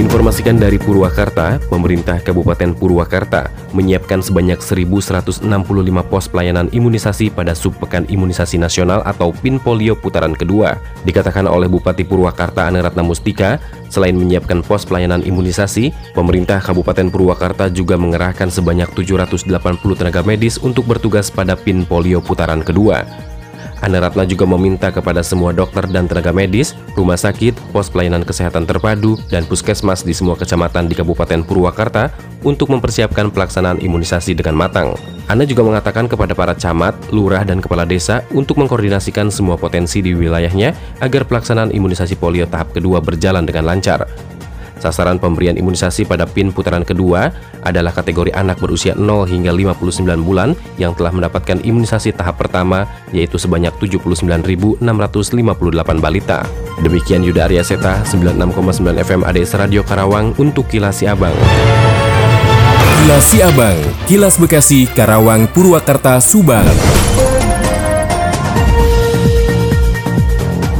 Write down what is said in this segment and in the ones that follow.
Menginformasikan dari Purwakarta, pemerintah Kabupaten Purwakarta menyiapkan sebanyak 1.165 pos pelayanan imunisasi pada Subpekan Imunisasi Nasional atau PIN Polio putaran kedua. Dikatakan oleh Bupati Purwakarta Ane Ratna Mustika, selain menyiapkan pos pelayanan imunisasi, pemerintah Kabupaten Purwakarta juga mengerahkan sebanyak 780 tenaga medis untuk bertugas pada PIN Polio putaran kedua. Anda Ratna juga meminta kepada semua dokter dan tenaga medis, rumah sakit, pos pelayanan kesehatan terpadu, dan puskesmas di semua kecamatan di Kabupaten Purwakarta untuk mempersiapkan pelaksanaan imunisasi dengan matang. Anda juga mengatakan kepada para camat, lurah, dan kepala desa untuk mengkoordinasikan semua potensi di wilayahnya agar pelaksanaan imunisasi polio tahap kedua berjalan dengan lancar. Sasaran pemberian imunisasi pada PIN putaran kedua adalah kategori anak berusia 0 hingga 59 bulan yang telah mendapatkan imunisasi tahap pertama yaitu sebanyak 79.658 balita. Demikian Yuda Arya Seta, 96,9 FM ADS Radio Karawang untuk Kilas Abang. Kilas Abang, Kilas Bekasi, Karawang, Purwakarta, Subang.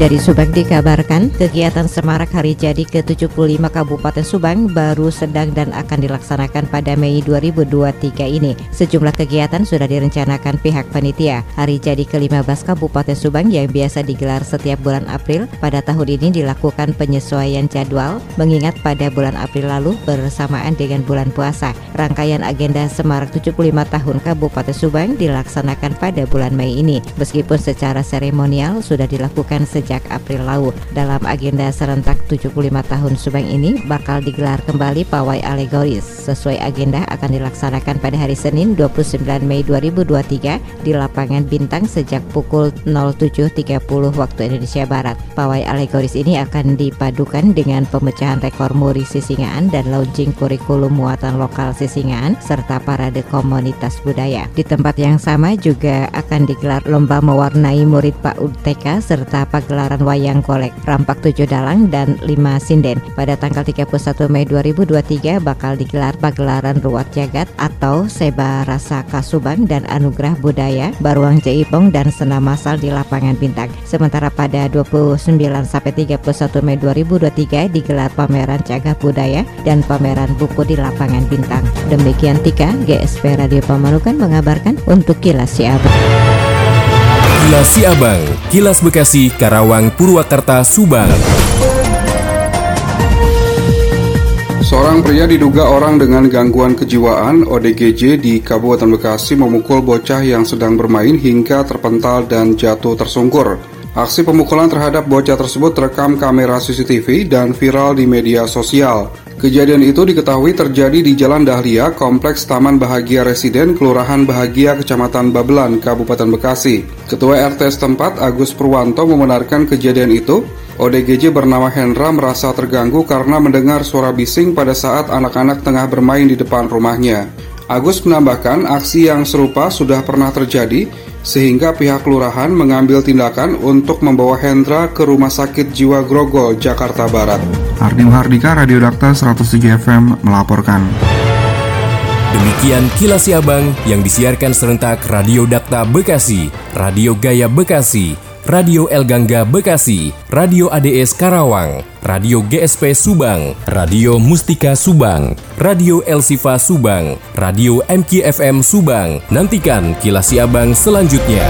Dari Subang dikabarkan, kegiatan Semarak Hari Jadi ke-75 Kabupaten Subang baru sedang dan akan dilaksanakan pada Mei 2023 ini. Sejumlah kegiatan sudah direncanakan pihak panitia. Hari Jadi ke-15 Kabupaten Subang yang biasa digelar setiap bulan April, pada tahun ini dilakukan penyesuaian jadwal mengingat pada bulan April lalu bersamaan dengan bulan puasa. Rangkaian agenda Semarak 75 tahun Kabupaten Subang dilaksanakan pada bulan Mei ini. Meskipun secara seremonial sudah dilakukan sejak sejak April lalu. Dalam agenda serentak 75 tahun Subang ini bakal digelar kembali pawai alegoris. Sesuai agenda akan dilaksanakan pada hari Senin 29 Mei 2023 di lapangan Bintang sejak pukul 07.30 waktu Indonesia Barat. Pawai alegoris ini akan dipadukan dengan pemecahan rekor muri Sisingaan dan launching kurikulum muatan lokal Sisingaan serta parade komunitas budaya. Di tempat yang sama juga akan digelar lomba mewarnai murid Pak UTK serta pagelaran gelaran wayang golek Rampak 7 Dalang dan 5 Sinden. Pada tanggal 31 Mei 2023 bakal digelar pagelaran Ruat Jagat atau Seba Rasa Kasubang dan Anugerah Budaya Baruang Jaipong dan Senam Masal di Lapangan Bintang. Sementara pada 29 sampai 31 Mei 2023 digelar pameran Cagar Budaya dan pameran buku di Lapangan Bintang. Demikian Tika, GSP Radio Pamanukan mengabarkan untuk Kilas Siabang. Kilas Siabang, Kilas Bekasi, Karawang, Purwakarta, Subang. Seorang pria diduga orang dengan gangguan kejiwaan ODGJ di Kabupaten Bekasi memukul bocah yang sedang bermain hingga terpental dan jatuh tersungkur. Aksi pemukulan terhadap bocah tersebut terekam kamera CCTV dan viral di media sosial. Kejadian itu diketahui terjadi di Jalan Dahlia, Kompleks Taman Bahagia Residen, Kelurahan Bahagia, Kecamatan Babelan, Kabupaten Bekasi. Ketua RT setempat, Agus Purwanto, membenarkan kejadian itu. ODGJ bernama Hendra merasa terganggu karena mendengar suara bising pada saat anak-anak tengah bermain di depan rumahnya. Agus menambahkan aksi yang serupa sudah pernah terjadi sehingga pihak kelurahan mengambil tindakan untuk membawa Hendra ke Rumah Sakit Jiwa Grogol, Jakarta Barat. Ardi Hardika, Radio Dakta 107 FM melaporkan. Demikian kilas Siabang yang disiarkan serentak Radio Dakta Bekasi, Radio Gaya Bekasi, Radio El Gangga Bekasi, Radio ADS Karawang, Radio GSP Subang, Radio Mustika Subang, Radio El Sifa Subang, Radio MKFM Subang. Nantikan kilas Siabang selanjutnya.